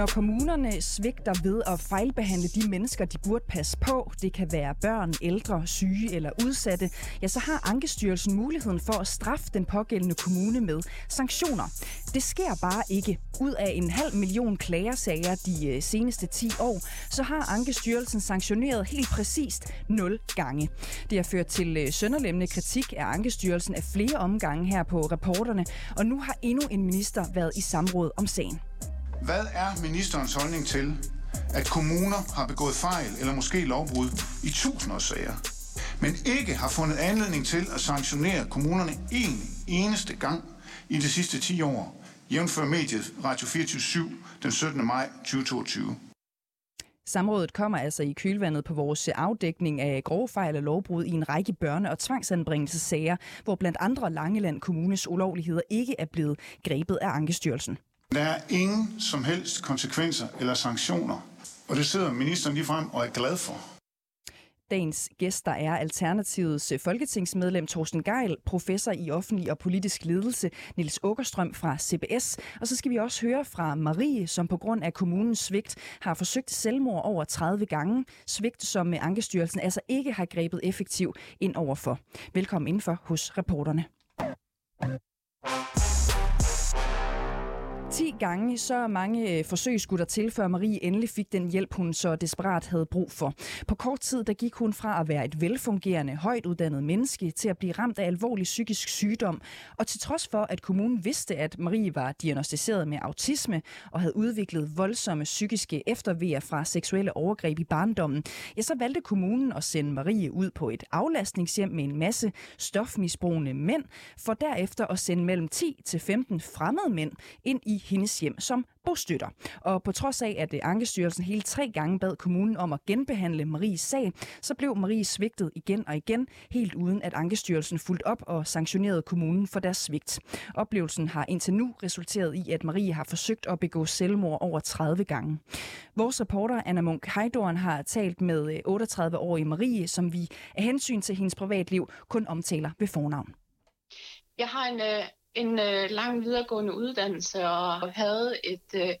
Når kommunerne svigter ved at fejlbehandle de mennesker, de burde passe på, det kan være børn, ældre, syge eller udsatte, ja, så har Ankestyrelsen muligheden for at straffe den pågældende kommune med sanktioner. Det sker bare ikke. Ud af en halv million klagersager de øh, seneste 10 år, så har Ankestyrelsen sanktioneret helt præcist 0 gange. Det har ført til øh, sønderlemmende kritik af Ankestyrelsen af flere omgange her på reporterne, og nu har endnu en minister været i samråd om sagen. Hvad er ministerens holdning til, at kommuner har begået fejl eller måske lovbrud i tusindårssager, men ikke har fundet anledning til at sanktionere kommunerne en eneste gang i de sidste 10 år, jævnfør mediet Radio 24 den 17. maj 2022? Samrådet kommer altså i kølvandet på vores afdækning af grove fejl og lovbrud i en række børne- og tvangsanbringelsessager, hvor blandt andre Langeland Kommunes ulovligheder ikke er blevet grebet af Ankestyrelsen. Der er ingen som helst konsekvenser eller sanktioner, og det sidder ministeren lige frem og er glad for. Dagens gæster er Alternativets folketingsmedlem Thorsten Geil, professor i offentlig og politisk ledelse Nils Åkerstrøm fra CBS. Og så skal vi også høre fra Marie, som på grund af kommunens svigt har forsøgt selvmord over 30 gange. Svigt, som Ankestyrelsen altså ikke har grebet effektivt ind overfor. Velkommen indenfor hos reporterne. 10 gange så mange øh, forsøg skulle der til, før Marie endelig fik den hjælp, hun så desperat havde brug for. På kort tid der gik hun fra at være et velfungerende, højt uddannet menneske til at blive ramt af alvorlig psykisk sygdom. Og til trods for, at kommunen vidste, at Marie var diagnostiseret med autisme og havde udviklet voldsomme psykiske eftervejer fra seksuelle overgreb i barndommen, ja, så valgte kommunen at sende Marie ud på et aflastningshjem med en masse stofmisbrugende mænd, for derefter at sende mellem 10 til 15 fremmede mænd ind i hendes hjem som bostøtter. Og på trods af, at øh, Ankestyrelsen hele tre gange bad kommunen om at genbehandle Maries sag, så blev Marie svigtet igen og igen, helt uden at Ankestyrelsen fulgte op og sanktionerede kommunen for deres svigt. Oplevelsen har indtil nu resulteret i, at Marie har forsøgt at begå selvmord over 30 gange. Vores reporter Anna Munk Heidorn har talt med øh, 38-årige Marie, som vi af hensyn til hendes privatliv kun omtaler ved fornavn. Jeg har en øh, en øh, lang videregående uddannelse og havde et øh,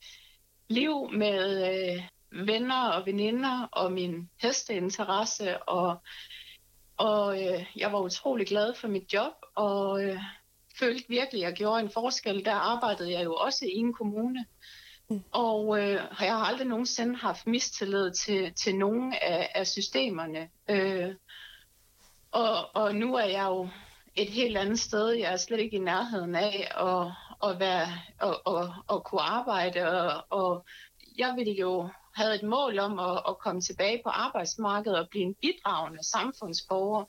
liv med øh, venner og veninder og min hesteinteresse og og øh, jeg var utrolig glad for mit job og øh, følte virkelig, at jeg gjorde en forskel. Der arbejdede jeg jo også i en kommune. Mm. Og øh, jeg har aldrig nogensinde haft mistillid til, til nogen af, af systemerne. Øh, og, og nu er jeg jo et helt andet sted. Jeg er slet ikke i nærheden af at, at, være, at, at, at kunne arbejde. Og, og jeg ville jo have et mål om at, at komme tilbage på arbejdsmarkedet og blive en bidragende samfundsborger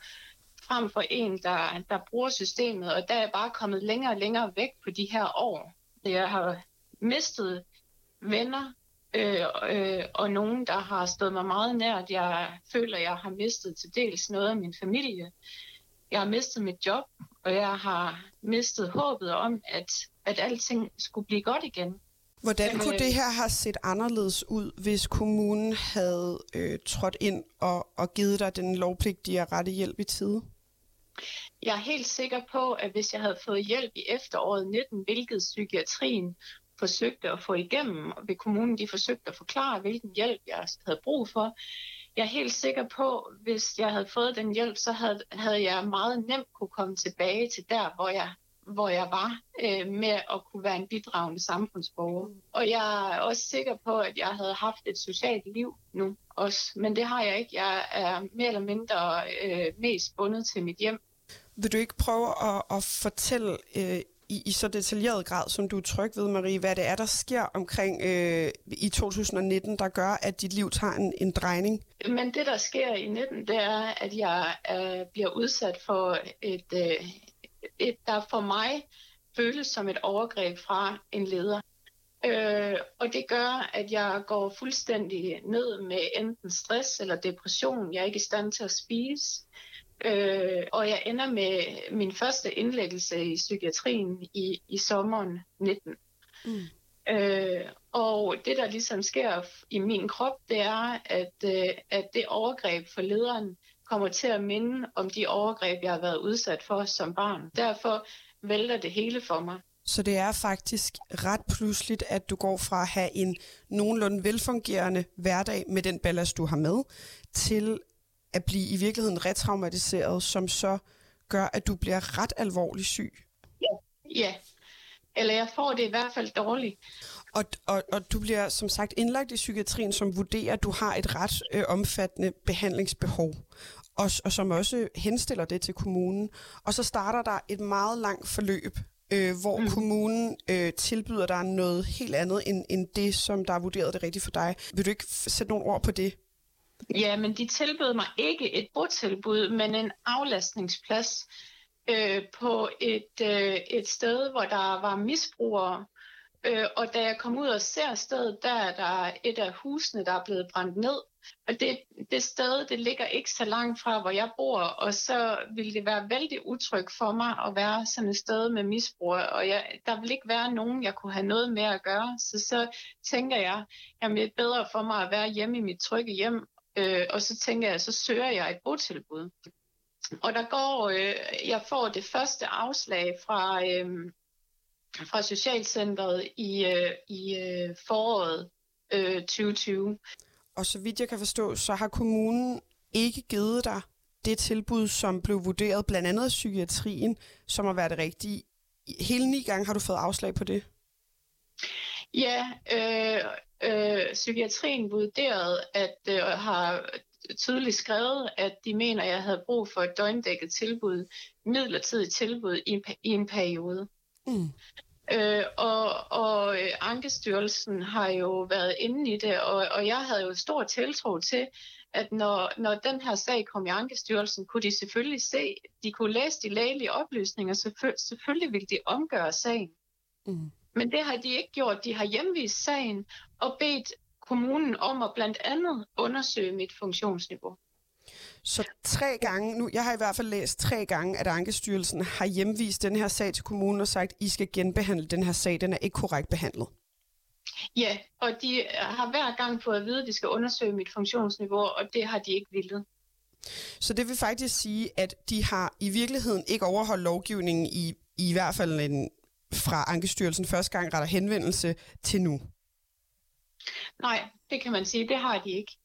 frem for en, der, der bruger systemet. Og der er jeg bare kommet længere og længere væk på de her år. Jeg har mistet venner, øh, øh, og nogen, der har stået mig meget nært. Jeg føler, jeg har mistet til dels noget af min familie jeg har mistet mit job, og jeg har mistet håbet om, at, at alting skulle blive godt igen. Hvordan kunne øh, det her have set anderledes ud, hvis kommunen havde øh, trådt ind og, og givet dig den lovpligtige rette hjælp i tide? Jeg er helt sikker på, at hvis jeg havde fået hjælp i efteråret 19, hvilket psykiatrien forsøgte at få igennem, og ved kommunen de forsøgte at forklare, hvilken hjælp jeg havde brug for, jeg er helt sikker på, hvis jeg havde fået den hjælp, så havde, havde jeg meget nemt kunne komme tilbage til der, hvor jeg, hvor jeg var øh, med at kunne være en bidragende samfundsborger. Og jeg er også sikker på, at jeg havde haft et socialt liv nu også. Men det har jeg ikke. Jeg er mere eller mindre øh, mest bundet til mit hjem. Vil du ikke prøve at, at fortælle øh, i, i så detaljeret grad, som du er tryg ved, Marie, hvad det er, der sker omkring øh, i 2019, der gør, at dit liv tager en, en drejning? Men det, der sker i 19, det er, at jeg øh, bliver udsat for et, øh, et, der for mig føles som et overgreb fra en leder. Øh, og det gør, at jeg går fuldstændig ned med enten stress eller depression. Jeg er ikke i stand til at spise øh, og jeg ender med min første indlæggelse i psykiatrien i, i sommeren 19. Mm. Øh, og det, der ligesom sker i min krop, det er, at, øh, at det overgreb for lederen kommer til at minde om de overgreb, jeg har været udsat for som barn. Derfor vælter det hele for mig. Så det er faktisk ret pludseligt, at du går fra at have en nogenlunde velfungerende hverdag med den ballast, du har med, til at blive i virkeligheden retraumatiseret, som så gør, at du bliver ret alvorligt syg. Ja, ja. eller jeg får det i hvert fald dårligt. Og, og, og du bliver som sagt indlagt i psykiatrien, som vurderer, at du har et ret øh, omfattende behandlingsbehov, og, og som også henstiller det til kommunen. Og så starter der et meget langt forløb, øh, hvor mm. kommunen øh, tilbyder dig noget helt andet, end, end det, som der er vurderet det rigtige for dig. Vil du ikke sætte nogle ord på det? Ja, men de tilbød mig ikke et botilbud, men en aflastningsplads øh, på et, øh, et sted, hvor der var misbrugere. Øh, og da jeg kom ud og ser stedet, der er der et af husene, der er blevet brændt ned. Og det, det sted, det ligger ikke så langt fra, hvor jeg bor, og så ville det være vældig utrygt for mig at være sådan et sted med misbrug, og jeg, der vil ikke være nogen, jeg kunne have noget med at gøre. Så så tænker jeg, at det er bedre for mig at være hjemme i mit trygge hjem, øh, og så tænker jeg, så søger jeg et botilbud. Og der går, øh, jeg får det første afslag fra, øh, fra Socialcentret i, øh, i øh, foråret øh, 2020. Og så vidt jeg kan forstå, så har kommunen ikke givet dig det tilbud, som blev vurderet blandt andet af psykiatrien, som har været det rigtige. Hele ni gange har du fået afslag på det. Ja, øh, øh, psykiatrien vurderede, at øh, har tydeligt skrevet, at de mener, at jeg havde brug for et døgndækket tilbud, midlertidigt tilbud i en, i en periode. Mm. Øh, og og øh, Ankestyrelsen har jo været inde i det, og, og jeg havde jo stor tiltro til, at når, når den her sag kom i Ankestyrelsen, kunne de selvfølgelig se, de kunne læse de lægelige oplysninger, selvfølgelig, selvfølgelig ville de omgøre sagen. Mm. Men det har de ikke gjort. De har hjemvist sagen og bedt kommunen om at blandt andet undersøge mit funktionsniveau. Så tre gange, nu, jeg har i hvert fald læst tre gange, at Ankestyrelsen har hjemvist den her sag til kommunen og sagt, I skal genbehandle den her sag, den er ikke korrekt behandlet. Ja, og de har hver gang fået at vide, at de skal undersøge mit funktionsniveau, og det har de ikke villet. Så det vil faktisk sige, at de har i virkeligheden ikke overholdt lovgivningen i, i hvert fald en, fra Ankestyrelsen første gang retter henvendelse til nu? Nej, det kan man sige, det har de ikke.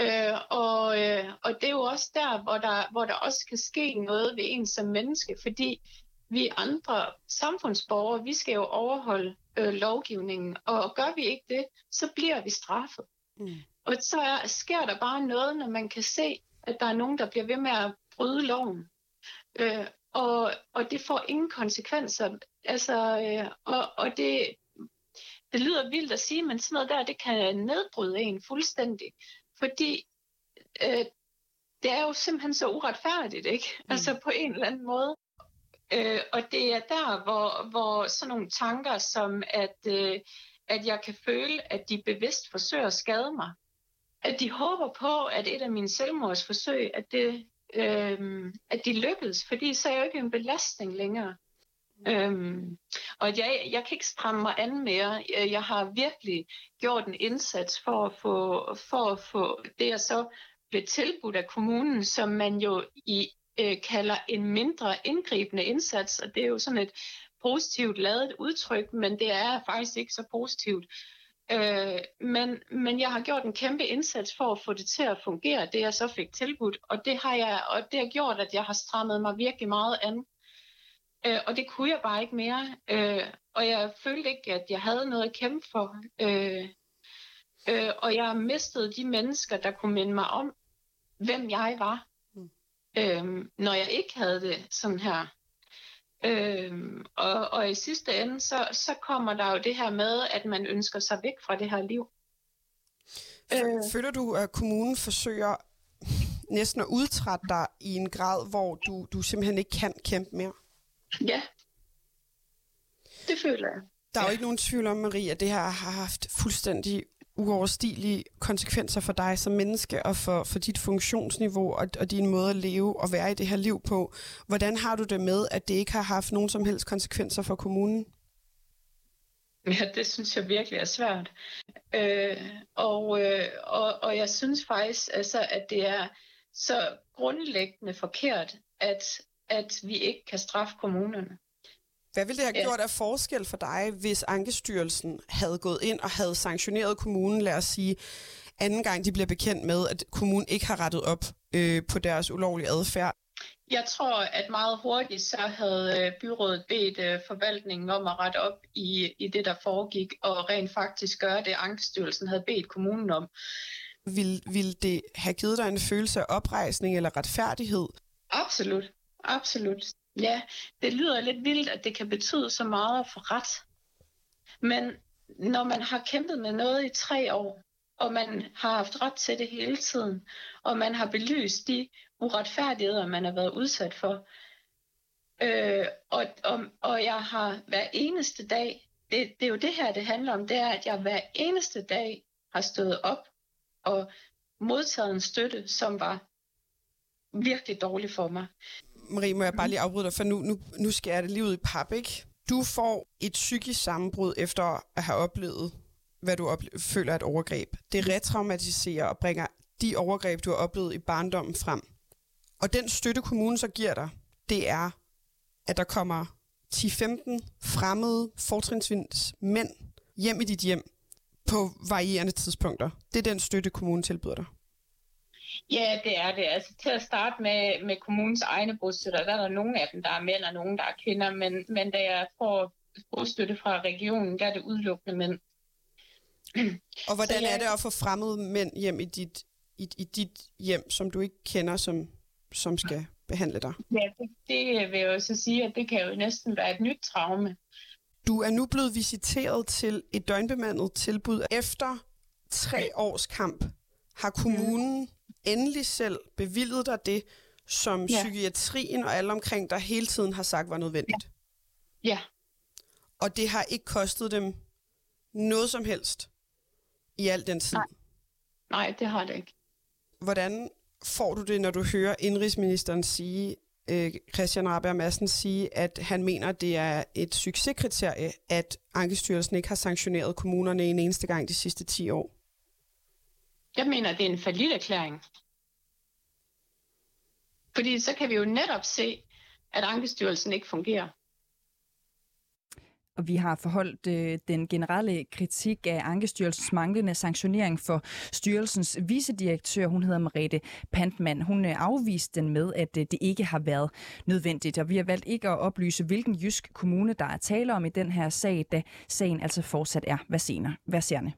Øh, og, øh, og det er jo også der hvor, der, hvor der også kan ske noget ved en som menneske, fordi vi andre samfundsborgere, vi skal jo overholde øh, lovgivningen, og gør vi ikke det, så bliver vi straffet. Mm. Og så er, sker der bare noget, når man kan se, at der er nogen, der bliver ved med at bryde loven. Øh, og, og det får ingen konsekvenser. Altså, øh, og, og det, det lyder vildt at sige, men sådan noget der, det kan nedbryde en fuldstændig. Fordi øh, det er jo simpelthen så uretfærdigt, ikke? Mm. Altså på en eller anden måde. Øh, og det er der, hvor, hvor sådan nogle tanker som, at, øh, at jeg kan føle, at de bevidst forsøger at skade mig. At de håber på, at et af mine selvmordsforsøg, at, det, øh, at de lykkedes, fordi så er jeg jo ikke en belastning længere. Øhm, og jeg, jeg kan ikke stramme mig an mere. Øh, jeg har virkelig gjort en indsats for at få, for at få det, jeg så blev tilbudt af kommunen, som man jo i øh, kalder en mindre indgribende indsats, og det er jo sådan et positivt lavet udtryk, men det er faktisk ikke så positivt. Øh, men, men jeg har gjort en kæmpe indsats for at få det til at fungere, det jeg så fik tilbudt, og det har jeg, og det har gjort, at jeg har strammet mig virkelig meget an. Øh, og det kunne jeg bare ikke mere. Øh, og jeg følte ikke, at jeg havde noget at kæmpe for. Øh, øh, og jeg mistede de mennesker, der kunne minde mig om, hvem jeg var, mm. øh, når jeg ikke havde det sådan her. Øh, og, og i sidste ende, så, så kommer der jo det her med, at man ønsker sig væk fra det her liv. Øh. Føler du, at kommunen forsøger næsten at udtrætte dig i en grad, hvor du, du simpelthen ikke kan kæmpe mere? Ja, det føler jeg. Der er jo ikke nogen tvivl om, Marie, at det her har haft fuldstændig uoverstigelige konsekvenser for dig som menneske og for, for dit funktionsniveau og, og din måde at leve og være i det her liv på. Hvordan har du det med, at det ikke har haft nogen som helst konsekvenser for kommunen? Ja, det synes jeg virkelig er svært. Øh, og, øh, og, og jeg synes faktisk, altså, at det er så grundlæggende forkert, at, at vi ikke kan straffe kommunerne. Hvad ville det have gjort af forskel for dig, hvis Ankestyrelsen havde gået ind og havde sanktioneret kommunen, lad os sige, anden gang de bliver bekendt med, at kommunen ikke har rettet op øh, på deres ulovlige adfærd? Jeg tror, at meget hurtigt så havde øh, byrådet bedt øh, forvaltningen om at rette op i, i det, der foregik, og rent faktisk gøre det, Ankestyrelsen havde bedt kommunen om. Vil, vil det have givet dig en følelse af oprejsning eller retfærdighed? Absolut. Absolut. Ja, det lyder lidt vildt, at det kan betyde så meget at få ret. Men når man har kæmpet med noget i tre år, og man har haft ret til det hele tiden, og man har belyst de uretfærdigheder, man har været udsat for, øh, og, og, og jeg har hver eneste dag, det, det er jo det her, det handler om, det er, at jeg hver eneste dag har stået op og modtaget en støtte, som var virkelig dårlig for mig. Marie, må jeg bare lige afbryde dig, for nu, nu, nu skal jeg det lige ud i pap, ikke? Du får et psykisk sammenbrud efter at have oplevet, hvad du ople- føler er et overgreb. Det retraumatiserer og bringer de overgreb, du har oplevet i barndommen frem. Og den støtte, kommunen så giver dig, det er, at der kommer 10-15 fremmede fortrinsvis mænd hjem i dit hjem på varierende tidspunkter. Det er den støtte, kommunen tilbyder dig. Ja, det er det. Altså til at starte med, med kommunens egne bostøtter, der er der nogle af dem, der er mænd, og nogle, der er kvinder, men, men da jeg får bostøtte fra regionen, der er det udelukkende mænd. Og hvordan Så, ja, er det at få fremmede mænd hjem i dit, i, i dit hjem, som du ikke kender, som, som skal behandle dig? Ja, det, det vil jeg jo så sige, at det kan jo næsten være et nyt traume. Du er nu blevet visiteret til et døgnbemandet tilbud efter tre års kamp. Har kommunen endelig selv bevilget dig det, som ja. psykiatrien og alle omkring dig hele tiden har sagt var nødvendigt. Ja. ja. Og det har ikke kostet dem noget som helst i al den tid. Nej, Nej det har det ikke. Hvordan får du det, når du hører indrigsministeren sige, øh, Christian Rabær Madsen sige, at han mener, det er et succeskriterie, at Ankestyrelsen ikke har sanktioneret kommunerne en eneste gang de sidste 10 år? Jeg mener, det er en falit erklæring. Fordi så kan vi jo netop se, at Ankestyrelsen ikke fungerer. Og vi har forholdt øh, den generelle kritik af Ankestyrelsens manglende sanktionering for styrelsens vicedirektør. Hun hedder Merete Pantmann. Hun øh, afviste den med, at øh, det ikke har været nødvendigt. Og vi har valgt ikke at oplyse, hvilken jysk kommune, der er tale om i den her sag, da sagen altså fortsat er verserende.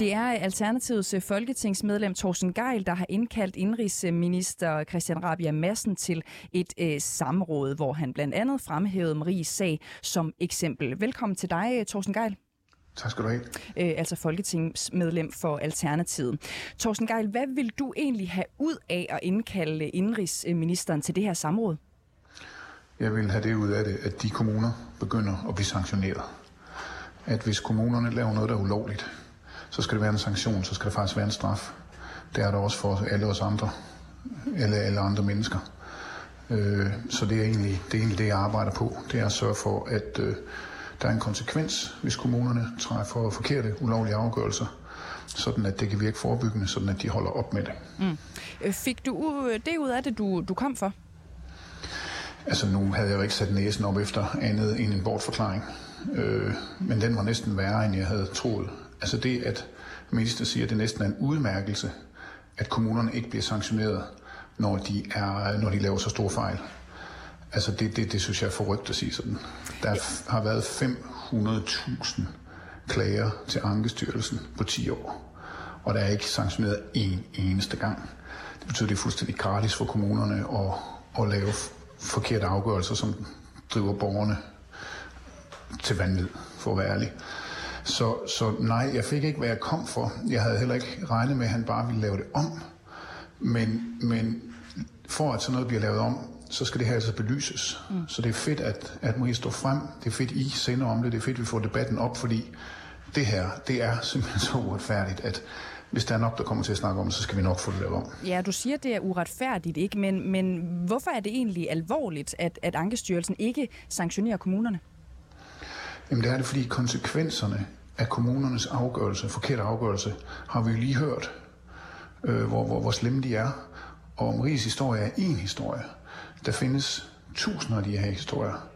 Det er Alternativets folketingsmedlem Thorsten Geil, der har indkaldt indrigsminister Christian Rabia Madsen til et øh, samråd, hvor han blandt andet fremhævede Maries sag som eksempel. Velkommen til dig, Thorsten Geil. Tak skal du have. Øh, altså folketingsmedlem for Alternativet. Thorsten Geil, hvad vil du egentlig have ud af at indkalde indrigsministeren til det her samråd? Jeg vil have det ud af det, at de kommuner begynder at blive sanktioneret. At hvis kommunerne laver noget, der er ulovligt, så skal det være en sanktion, så skal det faktisk være en straf. Det er der også for alle os andre, eller alle andre mennesker. Øh, så det er, egentlig, det er egentlig det, jeg arbejder på. Det er at sørge for, at øh, der er en konsekvens, hvis kommunerne træffer forkerte, ulovlige afgørelser, sådan at det kan virke forebyggende, sådan at de holder op med det. Mm. Øh, fik du det ud af det, du, du kom for? Altså nu havde jeg jo ikke sat næsen op efter andet end en bortforklaring. Øh, men den var næsten værre, end jeg havde troet. Altså det, at minister siger, at det næsten er en udmærkelse, at kommunerne ikke bliver sanktioneret, når de, er, når de laver så store fejl. Altså det, det, det synes jeg er forrygt at sige sådan. Der har været 500.000 klager til Ankestyrelsen på 10 år, og der er ikke sanktioneret en eneste gang. Det betyder, at det er fuldstændig gratis for kommunerne at, at lave forkerte afgørelser, som driver borgerne til vanvid, for at være ærlig. Så, så nej, jeg fik ikke, hvad jeg kom for. Jeg havde heller ikke regnet med, at han bare ville lave det om. Men, men for at sådan noget bliver lavet om, så skal det her altså belyses. Mm. Så det er fedt, at, at Marie står frem. Det er fedt, I sender om det. Det er fedt, at vi får debatten op, fordi det her, det er simpelthen så uretfærdigt, at hvis der er nok, der kommer til at snakke om så skal vi nok få det lavet om. Ja, du siger, det er uretfærdigt, ikke? Men, men hvorfor er det egentlig alvorligt, at, at Ankestyrelsen ikke sanktionerer kommunerne? Jamen det er det, fordi konsekvenserne af kommunernes afgørelse, forkerte afgørelse, har vi jo lige hørt, øh, hvor, hvor, hvor slemme de er. Og Maries historie er en historie. Der findes tusinder af de her historier.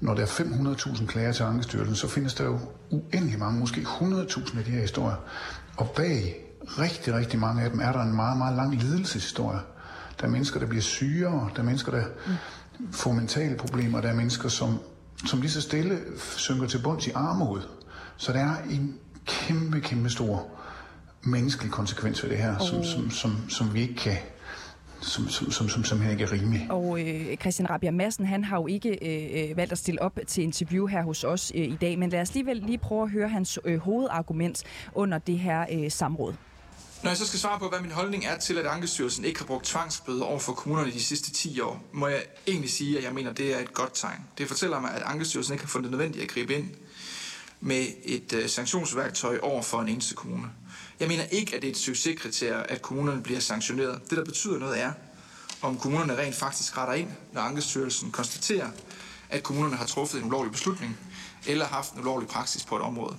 Når der er 500.000 klager til Ankestyrelsen, så findes der jo uendelig mange, måske 100.000 af de her historier. Og bag rigtig, rigtig mange af dem er der en meget, meget lang lidelseshistorie. Der er mennesker, der bliver sygere, der er mennesker, der får mentale problemer, der er mennesker, som, som lige så stille synker til bunds i armod. Så der er en kæmpe, kæmpe stor menneskelig konsekvens ved det her, oh. som, som, som, som vi ikke kan, som, som, som, som simpelthen ikke er rimelig. Og øh, Christian Rabia Madsen, han har jo ikke øh, valgt at stille op til interview her hos os øh, i dag, men lad os alligevel lige prøve at høre hans øh, hovedargument under det her øh, samråd. Når jeg så skal svare på, hvad min holdning er til, at Ankestyrelsen ikke har brugt tvangsbøder over for kommunerne de sidste 10 år, må jeg egentlig sige, at jeg mener, at det er et godt tegn. Det fortæller mig, at Ankestyrelsen ikke har fundet det nødvendigt at gribe ind med et øh, sanktionsværktøj over for en eneste kommune. Jeg mener ikke, at det er et succeskriterie, at kommunerne bliver sanktioneret. Det, der betyder noget, er, om kommunerne rent faktisk retter ind, når Ankestyrelsen konstaterer, at kommunerne har truffet en ulovlig beslutning eller haft en ulovlig praksis på et område.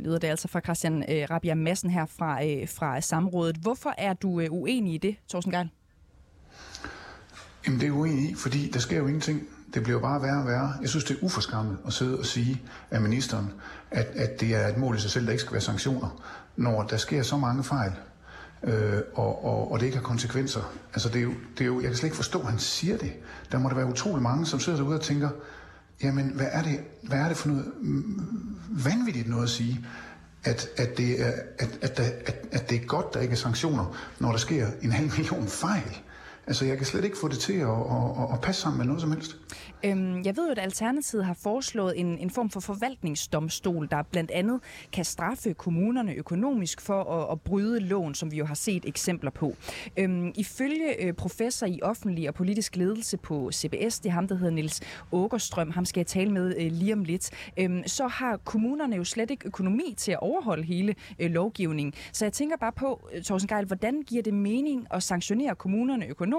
Lyder det altså fra Christian øh, Rabia Madsen her fra, øh, fra samrådet. Hvorfor er du øh, uenig i det, Thorsten Geil? Jamen det er uenig i, fordi der sker jo ingenting. Det bliver bare værre og værre. Jeg synes, det er uforskammet at sidde og sige af ministeren, at, at det er et mål i sig selv, der ikke skal være sanktioner, når der sker så mange fejl, øh, og, og, og det ikke har konsekvenser. Altså det er, jo, det er jo, jeg kan slet ikke forstå, at han siger det. Der må der være utrolig mange, som sidder derude og tænker, jamen hvad er det, hvad er det for noget mm, vanvittigt noget at sige? At, at, det er, at, at, at, at det er godt, der ikke er sanktioner, når der sker en halv million fejl. Altså, jeg kan slet ikke få det til at, at, at passe sammen med noget som helst. Øhm, jeg ved jo, at Alternativet har foreslået en, en form for forvaltningsdomstol, der blandt andet kan straffe kommunerne økonomisk for at, at bryde lån, som vi jo har set eksempler på. Øhm, ifølge øh, professor i offentlig og politisk ledelse på CBS, det er ham, der hedder Nils Åkerstrøm, ham skal jeg tale med øh, lige om lidt, øhm, så har kommunerne jo slet ikke økonomi til at overholde hele øh, lovgivningen. Så jeg tænker bare på, øh, Thorsten Geil, hvordan giver det mening at sanktionere kommunerne økonomisk,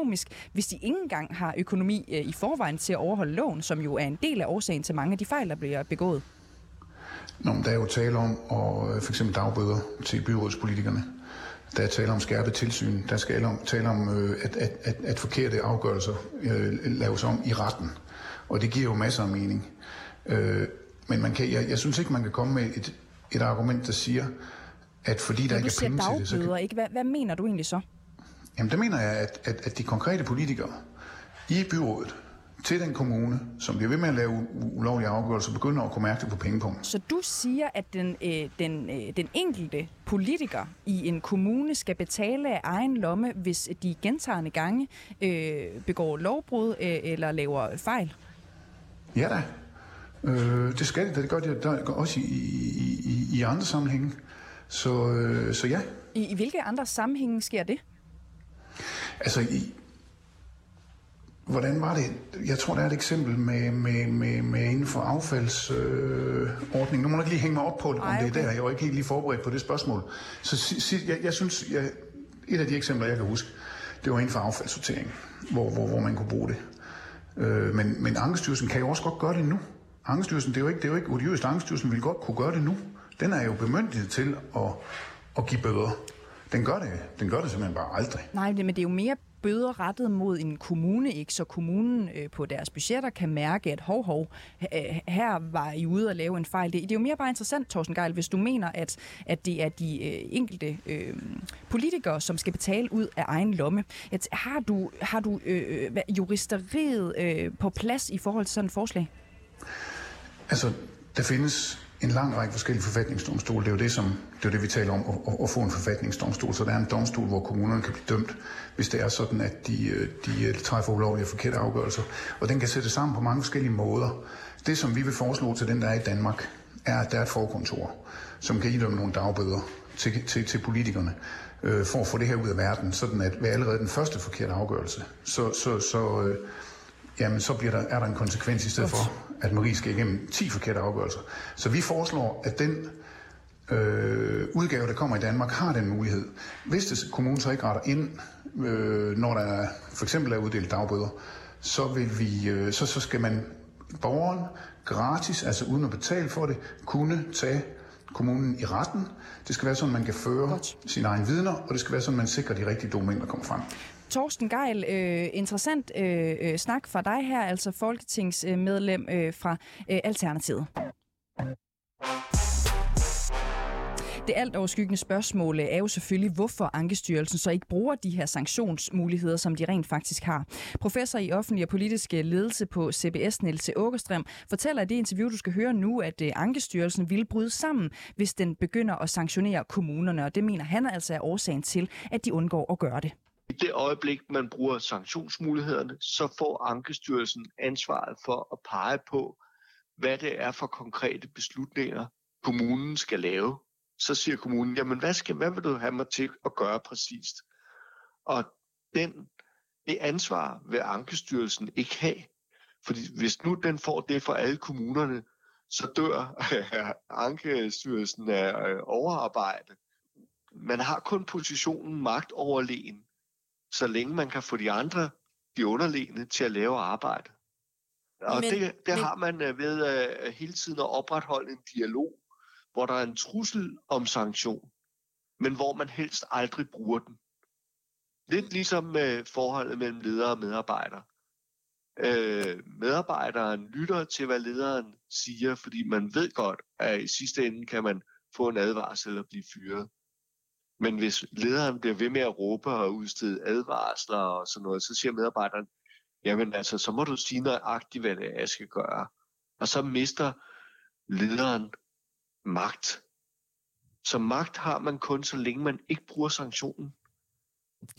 hvis de ikke engang har økonomi øh, i forvejen til at overholde loven, som jo er en del af årsagen til mange af de fejl, der bliver begået? Nå, der er jo tale om og, øh, for eksempel dagbøder til byrådspolitikerne. Der er tale om skærpet tilsyn. Der skal om, tale om, øh, at, at, at, at forkerte afgørelser øh, laves om i retten. Og det giver jo masser af mening. Øh, men man kan, jeg, jeg synes ikke, man kan komme med et, et argument, der siger, at fordi der ikke er penge til det... Så kan... ikke? Hvad, hvad mener du egentlig så? Jamen, der mener jeg, at, at, at de konkrete politikere i byrådet, til den kommune, som bliver ved med at lave ulovlige afgørelser, begynder at kunne mærke det på pengepunkten. Så du siger, at den, øh, den, øh, den enkelte politiker i en kommune skal betale af egen lomme, hvis de gentagende gange øh, begår lovbrud øh, eller laver fejl? Ja da. Øh, det skal de, det gør de der, også i, i, i, i andre sammenhænge. Så, øh, så ja. I, I hvilke andre sammenhænge sker det? Altså, i, Hvordan var det? Jeg tror, der er et eksempel med, med, med, med inden for affaldsordningen. Øh, nu må du ikke lige hænge mig op på, om Ej, okay. det er der. Jeg var ikke helt lige forberedt på det spørgsmål. Så si, si, jeg, jeg synes, jeg, et af de eksempler, jeg kan huske, det var inden for affaldssortering, hvor, hvor, hvor man kunne bruge det. Øh, men, men Ankestyrelsen kan jo også godt gøre det nu. Ankestyrelsen, det er jo ikke, det er jo ikke odiøst. Ankestyrelsen vil godt kunne gøre det nu. Den er jo bemyndiget til at, at give bøder. Den gør det. Den gør det simpelthen bare aldrig. Nej, men det er jo mere bøder rettet mod en kommune, ikke så kommunen øh, på deres budgetter kan mærke, at hov, hov, her var I ude at lave en fejl. Det, det er jo mere bare interessant, Thorsten Geil, hvis du mener, at, at det er de øh, enkelte øh, politikere, som skal betale ud af egen lomme. At, har du, har du øh, øh juristeriet øh, på plads i forhold til sådan et forslag? Altså, der findes en lang række forskellige forfatningsdomstole. Det er jo det, som, det, er det vi taler om, at, at få en forfatningsdomstol. Så der er en domstol, hvor kommunerne kan blive dømt, hvis det er sådan, at de, øh, de øh, træffer ulovlige og forkerte afgørelser. Og den kan sættes sammen på mange forskellige måder. Det, som vi vil foreslå til den, der er i Danmark, er, at der er et forkontor, som kan idømme nogle dagbøder til, til, til politikerne øh, for at få det her ud af verden, sådan at ved allerede den første forkerte afgørelse, så, så, så, øh, jamen så bliver der, er der en konsekvens i stedet for, at Marie skal igennem 10 forkerte afgørelser. Så vi foreslår, at den øh, udgave, der kommer i Danmark, har den mulighed. Hvis det, kommunen så ikke retter ind, øh, når der for eksempel er uddelt dagbøder, så, vil vi, øh, så, så skal man borgeren gratis, altså uden at betale for det, kunne tage kommunen i retten. Det skal være sådan, man kan føre Godt. sine egne vidner, og det skal være sådan, man sikrer de rigtige dokumenter kommer frem. Torsten Geil, øh, interessant øh, øh, snak fra dig her, altså folketingsmedlem øh, fra øh, Alternativet. Det alt overskyggende spørgsmål er jo selvfølgelig, hvorfor Ankestyrelsen så ikke bruger de her sanktionsmuligheder, som de rent faktisk har. Professor i offentlig og politisk ledelse på CBS, Niels Åkerstrøm, fortæller i det interview, du skal høre nu, at øh, Ankestyrelsen vil bryde sammen, hvis den begynder at sanktionere kommunerne, og det mener han altså er årsagen til, at de undgår at gøre det. I det øjeblik, man bruger sanktionsmulighederne, så får Ankestyrelsen ansvaret for at pege på, hvad det er for konkrete beslutninger, kommunen skal lave så siger kommunen, jamen hvad, skal, hvad vil du have mig til at gøre præcist? Og den, det ansvar vil Ankestyrelsen ikke have. Fordi hvis nu den får det for alle kommunerne, så dør Ankestyrelsen af øh, overarbejde. Man har kun positionen magtoverlegen, så længe man kan få de andre, de underlegne, til at lave arbejde. Og men, det, det men... har man øh, ved uh, hele tiden at opretholde en dialog hvor der er en trussel om sanktion, men hvor man helst aldrig bruger den. Lidt ligesom med forholdet mellem leder og medarbejder. Øh, medarbejderen lytter til, hvad lederen siger, fordi man ved godt, at i sidste ende kan man få en advarsel eller blive fyret. Men hvis lederen bliver ved med at råbe og udstede advarsler og sådan noget, så siger medarbejderen, jamen altså, så må du sige nøjagtigt, hvad det er, jeg skal gøre. Og så mister lederen magt. Så magt har man kun, så længe man ikke bruger sanktionen.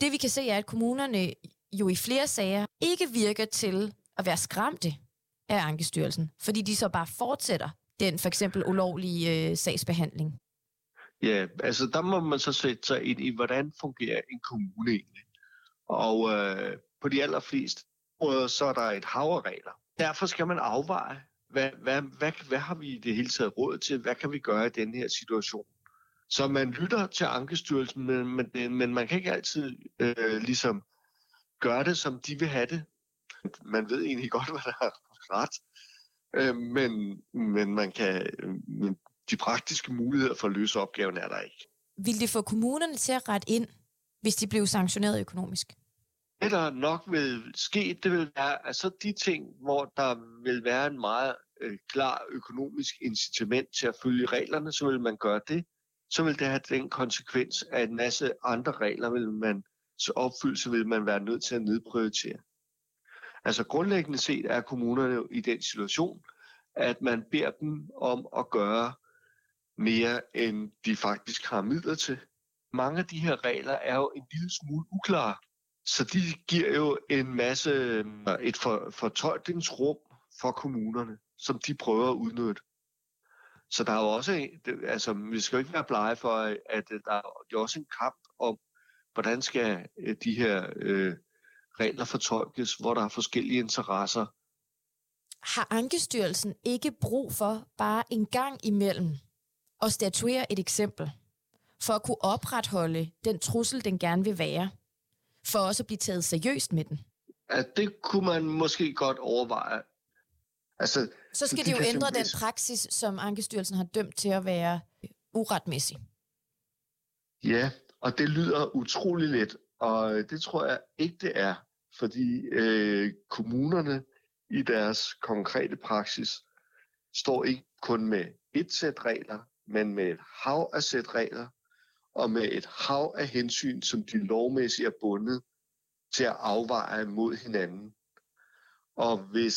Det vi kan se er, at kommunerne jo i flere sager ikke virker til at være skræmte af Ankestyrelsen, fordi de så bare fortsætter den for eksempel ulovlige øh, sagsbehandling. Ja, altså der må man så sætte sig ind i, hvordan fungerer en kommune egentlig. Og øh, på de allerfleste områder, så er der et hav af regler. Derfor skal man afveje, hvad, hvad, hvad, hvad har vi i det hele taget råd til? Hvad kan vi gøre i den her situation? Så man lytter til Ankestyrelsen, men, men, men man kan ikke altid øh, ligesom gøre det, som de vil have det. Man ved egentlig godt, hvad der er ret. Øh, men, men man kan, men de praktiske muligheder for at løse opgaven er der ikke. Vil det få kommunerne til at rette ind, hvis de blev sanktioneret økonomisk? Det, der nok vil ske, det vil være altså de ting, hvor der vil være en meget øh, klar økonomisk incitament til at følge reglerne, så vil man gøre det. Så vil det have den konsekvens, at en masse andre regler vil man så opfyldelse vil man være nødt til at nedprioritere. Altså grundlæggende set er kommunerne i den situation, at man beder dem om at gøre mere, end de faktisk har midler til. Mange af de her regler er jo en lille smule uklare. Så de giver jo en masse, øh, et for, fortolkningsrum for kommunerne, som de prøver at udnytte. Så der er jo også, altså vi skal jo ikke være blege for, at øh, der er også en kamp om, hvordan skal øh, de her øh, regler fortolkes, hvor der er forskellige interesser. Har Ankestyrelsen ikke brug for bare en gang imellem at statuere et eksempel, for at kunne opretholde den trussel, den gerne vil være? For også at blive taget seriøst med den? Ja, det kunne man måske godt overveje. Altså, så skal det jo ændre den praksis, som Ankestyrelsen har dømt til at være uretmæssig. Ja, og det lyder utrolig let, og det tror jeg ikke, det er, fordi øh, kommunerne i deres konkrete praksis står ikke kun med et sæt regler, men med et hav af sæt regler, og med et hav af hensyn, som de lovmæssigt er bundet til at afveje mod hinanden. Og hvis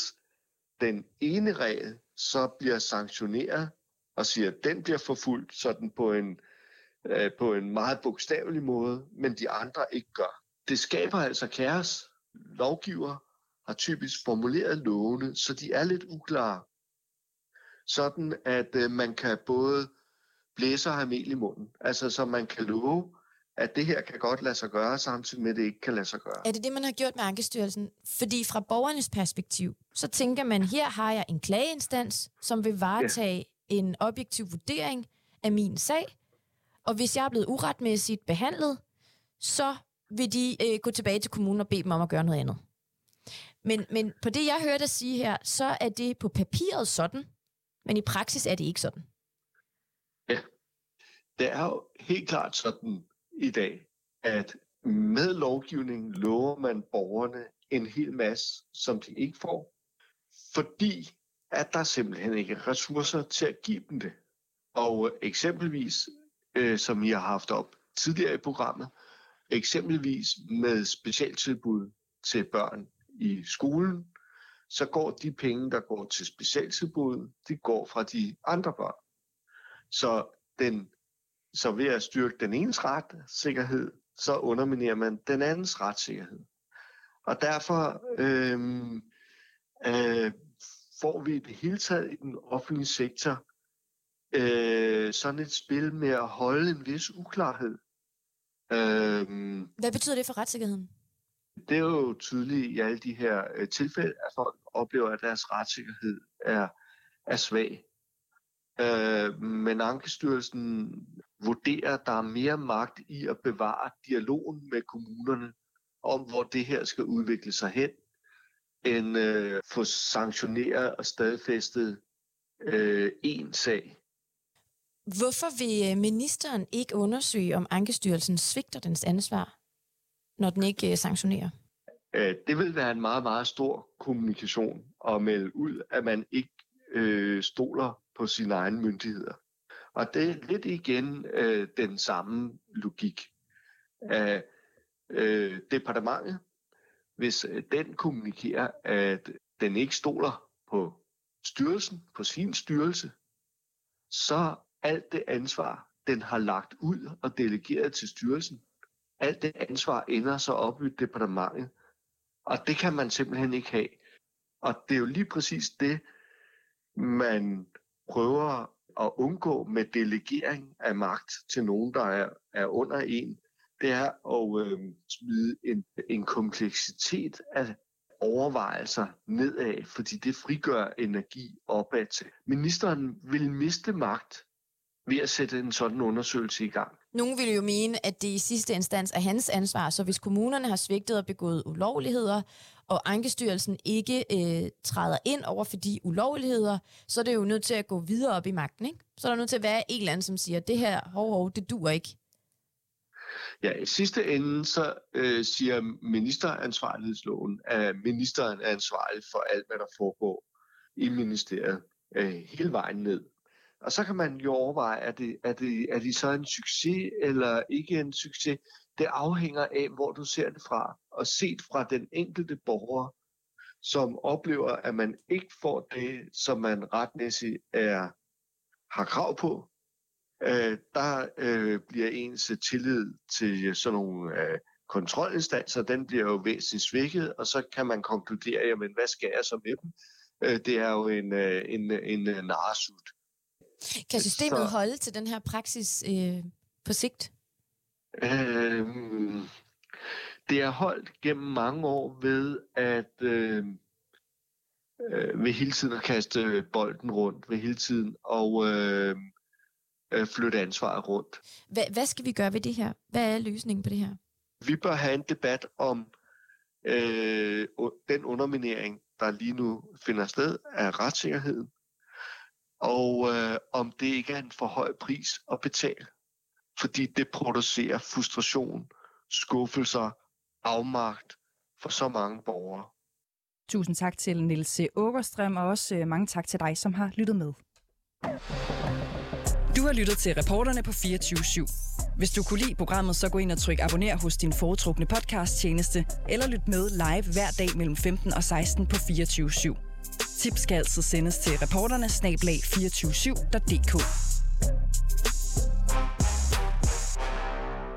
den ene regel så bliver sanktioneret og siger, at den bliver forfulgt sådan på en, øh, på en meget bogstavelig måde, men de andre ikke gør. Det skaber altså kaos. Lovgiver har typisk formuleret lovene, så de er lidt uklare. Sådan at øh, man kan både blæser have mel i munden. Altså, så man kan love, at det her kan godt lade sig gøre, samtidig med, at det ikke kan lade sig gøre. Er det det, man har gjort med Ankestyrelsen? Fordi fra borgernes perspektiv, så tænker man, her har jeg en klageinstans, som vil varetage ja. en objektiv vurdering af min sag, og hvis jeg er blevet uretmæssigt behandlet, så vil de øh, gå tilbage til kommunen og bede dem om at gøre noget andet. Men, men på det, jeg hørte dig sige her, så er det på papiret sådan, men i praksis er det ikke sådan. Det er jo helt klart sådan i dag, at med lovgivningen lover man borgerne en hel masse, som de ikke får, fordi at der simpelthen ikke er ressourcer til at give dem det. Og eksempelvis, øh, som I har haft op tidligere i programmet, eksempelvis med specialtilbud til børn i skolen, så går de penge, der går til specialtilbud, de går fra de andre børn. Så, den, så ved at styrke den enes retssikkerhed, så underminerer man den andens retssikkerhed. Og derfor øh, øh, får vi det hele taget i den offentlige sektor øh, sådan et spil med at holde en vis uklarhed. Øh, Hvad betyder det for retssikkerheden? Det er jo tydeligt i alle de her øh, tilfælde, at folk oplever, at deres retssikkerhed er, er svag. Øh, men Ankestyrelsen vurderer, at der er mere magt i at bevare dialogen med kommunerne om, hvor det her skal udvikle sig hen, end øh, få sanktioneret og stadfæstet øh, en sag. Hvorfor vil øh, ministeren ikke undersøge, om Ankestyrelsen svigter dens ansvar, når den ikke øh, sanktionerer? Øh, det vil være en meget, meget stor kommunikation at melde ud, at man ikke øh, stoler på sine egne myndigheder. Og det er lidt igen øh, den samme logik af øh, departementet. Hvis øh, den kommunikerer, at den ikke stoler på styrelsen, på sin styrelse, så alt det ansvar, den har lagt ud og delegeret til styrelsen, alt det ansvar ender så op i departementet. Og det kan man simpelthen ikke have. Og det er jo lige præcis det, man prøver at undgå med delegering af magt til nogen, der er, er under en. Det er at øh, smide en, en kompleksitet af overvejelser nedad, fordi det frigør energi opad til. Ministeren vil miste magt ved at sætte en sådan undersøgelse i gang. Nogle vil jo mene, at det i sidste instans er hans ansvar, så hvis kommunerne har svigtet og begået ulovligheder, og Ankestyrelsen ikke øh, træder ind over for de ulovligheder, så er det jo nødt til at gå videre op i magten. Ikke? Så er der nødt til at være en eller anden, som siger, det her, hov, hov, det dur ikke. Ja, i sidste ende så øh, siger ministeransvarlighedsloven, at ministeren er ansvarlig for alt, hvad der foregår i ministeriet øh, hele vejen ned. Og så kan man jo overveje, er det, er, det, er det så en succes eller ikke en succes? Det afhænger af, hvor du ser det fra. Og set fra den enkelte borger, som oplever, at man ikke får det, som man retmæssigt er, har krav på, øh, der øh, bliver ens tillid til sådan nogle øh, kontrolinstanser, den bliver jo væsentligt svækket, og så kan man konkludere, jamen hvad skal jeg så med dem? Øh, det er jo en, øh, en, en, en narsut. Kan systemet så, holde til den her praksis øh, på sigt? Øh, det er holdt gennem mange år ved at øh, øh, ved hele tiden at kaste bolden rundt, ved hele tiden og øh, øh, flytte ansvaret rundt. Hvad, hvad skal vi gøre ved det her? Hvad er løsningen på det her? Vi bør have en debat om øh, den underminering, der lige nu finder sted af retssikkerheden, og øh, om det ikke er en for høj pris at betale. Fordi det producerer frustration, skuffelser, afmagt for så mange borgere. Tusind tak til Nils Ågerstrøm, og også øh, mange tak til dig, som har lyttet med. Du har lyttet til reporterne på 24 /7. Hvis du kunne lide programmet, så gå ind og tryk abonner hos din foretrukne podcast-tjeneste, eller lyt med live hver dag mellem 15 og 16 på 24 /7. Tips skal altså sendes til reporterne snablag 247.dk.